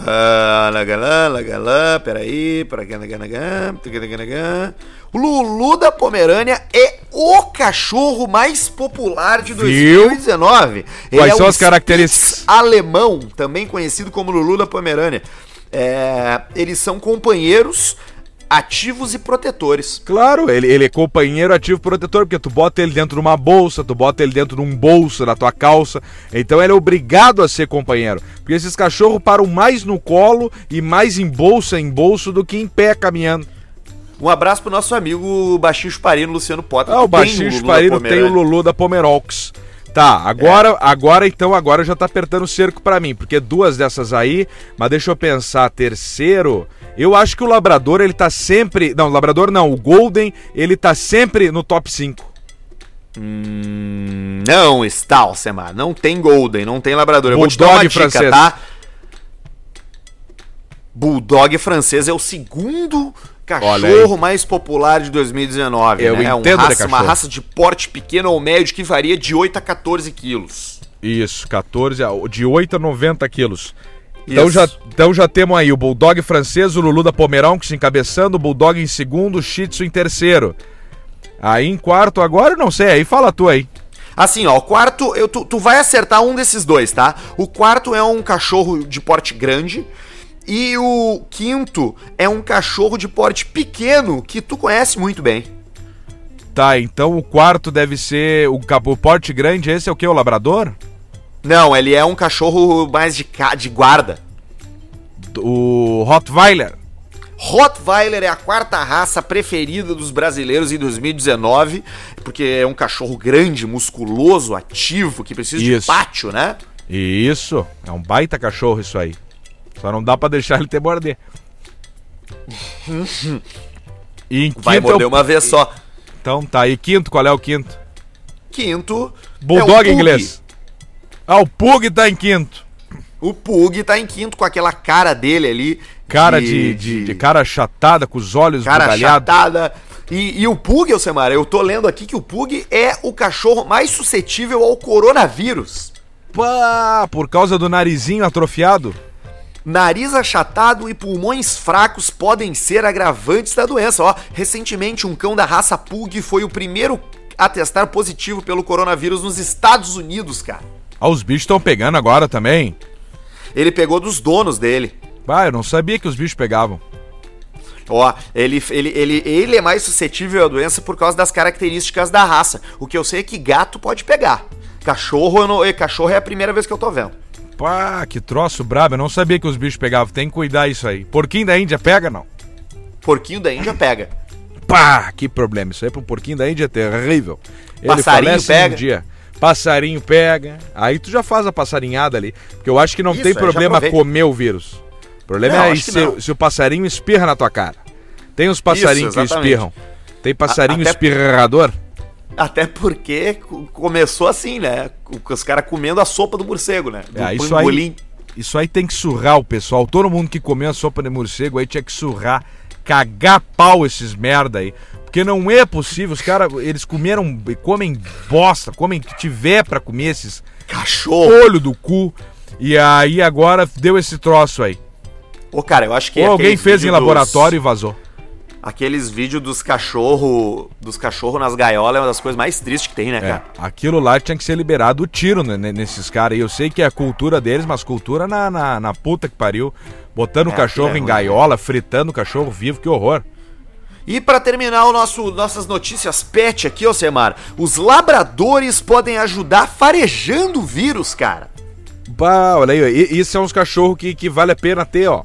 Ah, lagalã, lagalã, peraí, paraganaganagan, taganaganagan. O Lulu da Pomerânia é o cachorro mais popular de Viu? 2019. Quais é são um as características? Alemão, também conhecido como Lulu da Pomerânia. É, eles são companheiros ativos e protetores. Claro, ele, ele é companheiro ativo protetor, porque tu bota ele dentro de uma bolsa, tu bota ele dentro de um bolso da tua calça. Então ele é obrigado a ser companheiro. Porque esses cachorros param mais no colo e mais em bolsa em bolso do que em pé caminhando. Um abraço pro nosso amigo Baixinho Chuparino, Luciano Potter. Ah, o baixinho Chuparino tem o. Lulu da Pomerox. Tá, agora, agora então, agora já tá apertando o cerco pra mim, porque duas dessas aí, mas deixa eu pensar, terceiro, eu acho que o Labrador, ele tá sempre, não, o Labrador não, o Golden, ele tá sempre no top 5. Hum, não está, Alcemar. Não tem Golden, não tem Labrador. Eu vou te dar Bulldog uma dica, francês. tá? Bulldog francês é o segundo cachorro mais popular de 2019. Eu né? É um raça, uma raça de porte pequeno ou médio que varia de 8 a 14 quilos. Isso, 14, a- de 8 a 90 quilos. Então Isso. já, então já temos aí o Bulldog francês, o Lulu da Pomerox encabeçando, o Bulldog em segundo, o Shih Tzu em terceiro. Aí em quarto agora, eu não sei, aí fala tu aí. Assim, ó, o quarto, eu, tu, tu vai acertar um desses dois, tá? O quarto é um cachorro de porte grande. E o quinto é um cachorro de porte pequeno que tu conhece muito bem. Tá, então o quarto deve ser o, o porte grande, esse é o que? O Labrador? Não, ele é um cachorro mais de, de guarda. O Rottweiler. Rottweiler é a quarta raça preferida dos brasileiros em 2019, porque é um cachorro grande, musculoso, ativo, que precisa de Isso. pátio, né? Isso, é um baita cachorro isso aí. Só não dá pra deixar ele ter morder. E em Vai é o- morder uma vez só. Então tá, e quinto, qual é o quinto? Quinto. Bulldog é inglês. Ah, o Pug tá em quinto. O Pug tá em quinto com aquela cara dele ali. Cara de, de, de cara achatada, com os olhos cara bugalhados. chatada. E, e o Pug, Elcemara, eu tô lendo aqui que o Pug é o cachorro mais suscetível ao coronavírus. Pá, por causa do narizinho atrofiado. Nariz achatado e pulmões fracos podem ser agravantes da doença. Ó, recentemente um cão da raça Pug foi o primeiro a testar positivo pelo coronavírus nos Estados Unidos, cara. Ah, os bichos estão pegando agora também. Ele pegou dos donos dele. Ah, eu não sabia que os bichos pegavam. Ó, ele, ele, ele, ele é mais suscetível à doença por causa das características da raça. O que eu sei é que gato pode pegar. Cachorro, não, cachorro é a primeira vez que eu tô vendo. Pá, que troço brabo. Eu não sabia que os bichos pegavam. Tem que cuidar isso aí. Porquinho da Índia pega, não? Porquinho da Índia pega. Pá, que problema. Isso aí pro porquinho da Índia é terrível. Ele Passarinho falece pega. Um dia. Passarinho pega. Aí tu já faz a passarinhada ali. Porque eu acho que não Isso, tem problema comer o vírus. O problema Não, é se, se o passarinho espirra na tua cara. Tem os passarinhos que espirram. Tem passarinho até- espirrador. Até porque co- começou assim, né? Os caras comendo a sopa do morcego, né? Do É, isso aí-. Isso aí tem que surrar o pessoal. Todo mundo que comeu a sopa de morcego aí tinha que surrar, cagar pau esses merda aí. Porque não é possível, os caras, eles comeram, comem bosta, comem que tiver pra comer esses Cachorro. olho do cu. E aí agora deu esse troço aí. Ô, cara, eu acho que. Ou alguém aqueles fez em vídeos dos- laboratório e vazou. Aqueles vídeos dos cachorro dos cachorros nas gaiolas é uma das coisas mais tristes que tem, né, É, cara? aquilo lá tinha que ser liberado o tiro né, nesses caras aí. Eu sei que é a cultura deles, mas cultura na, na, na puta que pariu. Botando o É, cachorro aquilo é em gaiola, fritando o cachorro vivo, que horror. E pra terminar o nosso nossas notícias pet aqui, ô Semar, os labradores podem ajudar farejando o vírus, cara. Bah, olha aí, e- isso é uns cachorros que, que vale a pena ter, ó.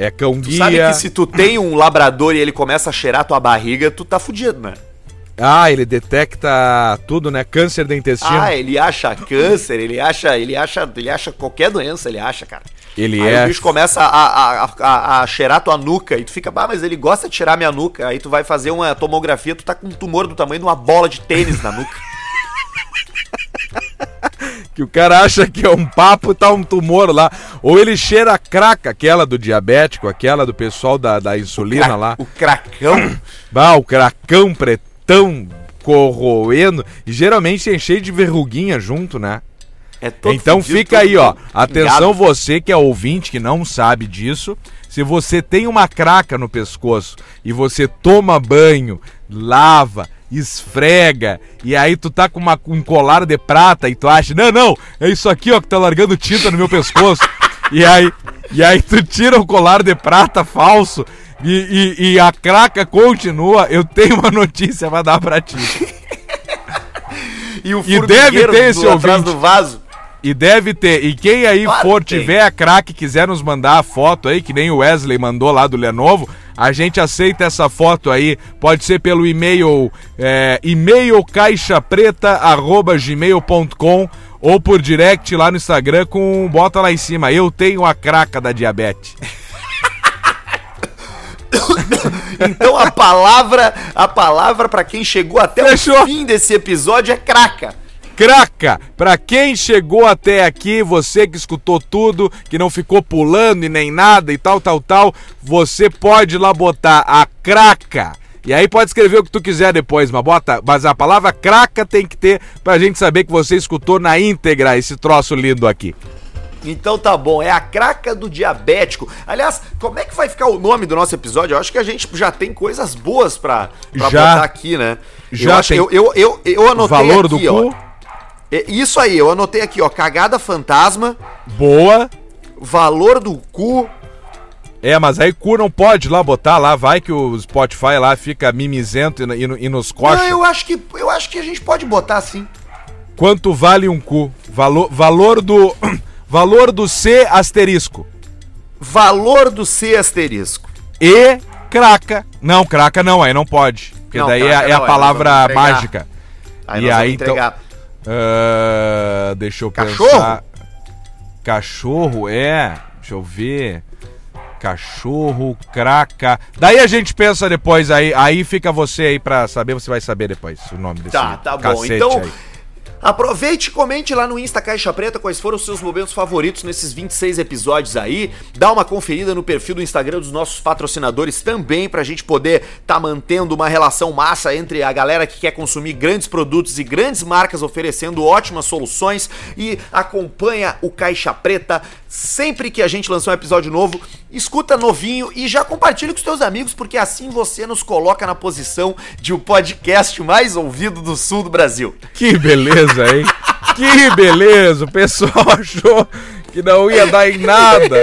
É cão Tu guia. sabe que se tu tem um labrador e ele começa a cheirar tua barriga, tu tá fudido, né? Ah, ele detecta tudo, né? Câncer do intestino. Ah, ele acha câncer, ele acha, ele acha, ele acha qualquer doença, ele acha, cara. ele Aí é. o bicho começa a, a, a, a- a cheirar tua nuca e tu fica, bah, mas ele gosta de cheirar minha nuca. Aí tu vai fazer uma tomografia, tu tá com um tumor do tamanho de uma bola de tênis na nuca. Que o cara acha que é um papo e tá um tumor lá. Ou ele cheira a craca, aquela do diabético, aquela do pessoal da, da insulina lá. O cracão. Bah, o cracão pretão corroendo. E geralmente tem cheio de verruguinha junto, né? É Então fudido, fica aí, ó. Atenção você que é ouvinte, que não sabe disso. Se você tem uma craca no pescoço e você toma banho, lava, esfrega, e aí tu tá com uma, um colar de prata e tu acha, não, não, é isso aqui, ó, que tá largando tinta no meu pescoço. e aí, e aí tu tira o colar de prata falso e, e- e a craca continua, eu tenho uma notícia pra dar pra ti. E o E deve ter esse do- atrás do vaso. E deve ter. E quem aí Claro for, tiver a craque, quiser nos mandar a foto aí, que nem o Wesley mandou lá do Lenovo, a gente aceita essa foto aí. Pode ser pelo e-mail, é, e-mail caixapreta.gmail.com ou por direct lá no Instagram com. Bota lá em cima. Eu tenho a craca da diabetes. Então a palavra, a palavra para quem chegou até Fechou. o fim desse episódio é craca. Craca, pra quem chegou até aqui, você que escutou tudo, que não ficou pulando e nem nada e tal, tal, tal, você pode lá botar a craca. E aí pode escrever o que tu quiser depois, mas bota, mas a palavra craca tem que ter pra gente saber que você escutou na íntegra esse troço lindo aqui. Então tá bom, é a craca do diabético. Aliás, como é que vai ficar o nome do nosso episódio? Eu acho que a gente já tem coisas boas pra, pra Já. botar aqui, né? Já eu, acho, tem. eu, eu, eu, eu anotei Valor aqui, do ó. cu, Isso aí, eu anotei aqui, ó. Cagada fantasma, boa. valor do cu. É, mas aí cu não pode lá botar lá, vai que o Spotify lá fica mimizento e, e, e nos coxa. Não, eu acho que eu acho que a gente pode botar assim. Quanto vale um cu? Valor, valor do valor do C asterisco. Valor do C asterisco. E craca. Não, craca não, aí não pode. Porque Não, daí é, é a palavra mágica. Aí E aí, então- entregar. Ah, deixa eu Cachorro? pensar. Cachorro, é. Deixa eu ver. Cachorro, craca. Daí a gente pensa depois, aí, aí fica você aí pra saber, você vai saber depois o nome desse Tá, tá bom. Então, aí. Aproveite e comente lá no Insta Caixa Preta quais foram os seus momentos favoritos nesses 26 episódios aí. Dá uma conferida no perfil do Instagram dos nossos patrocinadores também, pra gente poder tá mantendo uma relação massa entre a galera que quer consumir grandes produtos e grandes marcas oferecendo ótimas soluções. E acompanha o Caixa Preta sempre que a gente lançar um episódio novo. Escuta novinho e já compartilha com os teus amigos, porque assim você nos coloca na posição de o podcast mais ouvido do sul do Brasil. Que beleza, hein? Que beleza! O pessoal achou que não ia dar em nada.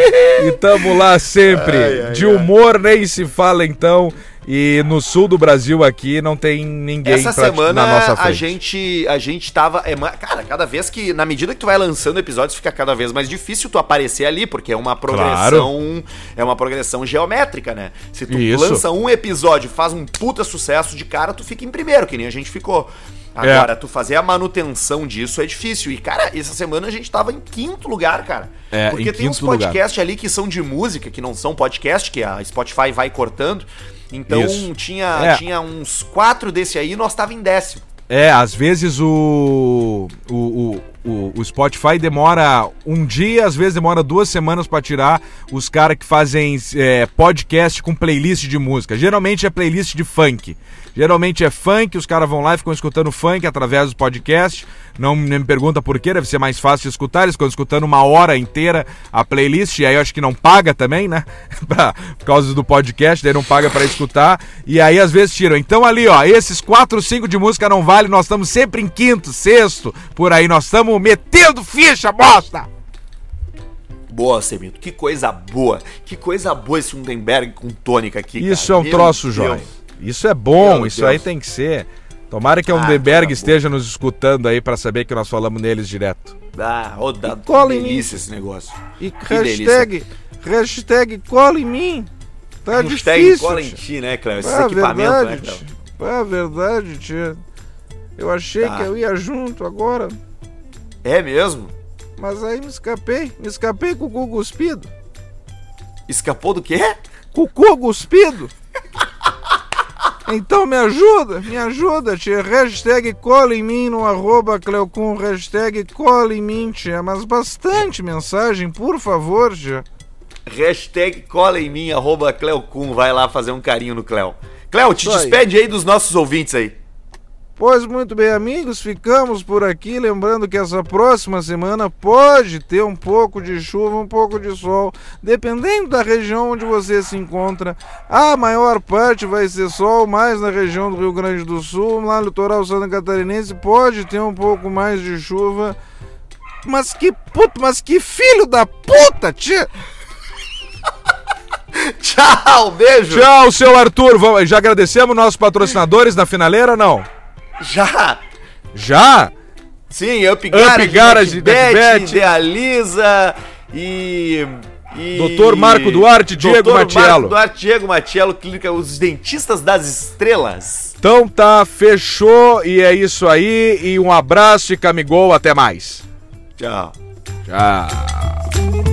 E tamo lá sempre. Ai, ai, De ai. humor nem se fala então. E no sul do Brasil aqui não tem ninguém Essa pra- semana na nossa a frente. gente a gente tava, é, cara, cada vez que na medida que tu vai lançando episódios fica cada vez mais difícil tu aparecer ali, porque é uma progressão, é uma progressão geométrica, né? Se tu Isso. lança um episódio e faz um puta sucesso de cara, tu fica em primeiro, que nem a gente ficou. É. Agora, tu fazer a manutenção disso é difícil. E, cara, essa semana a gente tava em quinto lugar, cara. É, Porque em tem uns podcasts ali que são de música, que não são podcast, que a Spotify vai cortando. Então Isso. tinha, É. tinha uns quatro desse aí e nós tava em décimo. É, às vezes o, o, o, o, Spotify demora um dia, às vezes demora duas semanas pra tirar os caras que fazem é, podcast com playlist de música. Geralmente é playlist de funk. Geralmente é funk, os caras vão lá e ficam escutando funk através do podcast. Não me pergunta por quê, deve ser mais fácil de escutar. Eles ficam escutando uma hora inteira a playlist, e aí eu acho que não paga também, né? Pra- por causa do podcast, daí não paga pra escutar. E aí às vezes tiram. Então ali, ó, esses 4, 5 de música não vale, nós estamos sempre em quinto, sexto, por aí. Nós estamos metendo ficha, bosta! Boa, Semito. Que coisa boa. Que coisa boa esse Undenberg com tônica aqui, Isso cara. é um Meu troço, Deus. Isso é bom, Meu isso Deus. aí tem que ser. Tomara que a Ah, Undenberg coisa esteja nos escutando aí pra saber que nós falamos neles direto. Ah, rodado. Cola Que em mim. delícia esse negócio. E Que hashtag, hashtag cola em mim. Tá Hashtag difícil. cola em ti, né, Cléo? Esse Ah, equipamento, verdade, né, Cléo? tia. Ah, verdade, tia. Eu achei Tá. que eu ia junto agora, É mesmo? mas aí me escapei. Me escapei com o cu cuspido. Escapou do quê? Com o cu cuspido. Então me ajuda, me ajuda, tia. Hashtag cola em mim no arroba Cleocum. Hashtag cola em mim, tia. Mas bastante mensagem, por favor, tia. Hashtag cola em mim, arroba Cleocum. Vai lá fazer um carinho no Cleo. Cleo, te Isso aí. despede aí dos nossos ouvintes aí. Pois muito bem, amigos, ficamos por aqui. Lembrando que essa próxima semana pode ter um pouco de chuva, um pouco de sol, dependendo da região onde você se encontra. A maior parte vai ser sol, mais na região do Rio Grande do Sul, lá no litoral Santa Catarinense pode ter um pouco mais de chuva. Mas que puta, mas que filho da puta, tia! Tchau, beijo. Tchau, seu Arthur. Já agradecemos nossos patrocinadores na finaleira, não? Já. Já? Sim, Up Garage, Up Garage, NetBet. Idealiza e... e- Doutor Marco Duarte, Diego Doutor Matiello. Marco Duarte, Diego Matiello, clínica Os Dentistas das Estrelas. Então tá, fechou e é isso aí. E um abraço e camigol, até mais. Tchau. Tchau.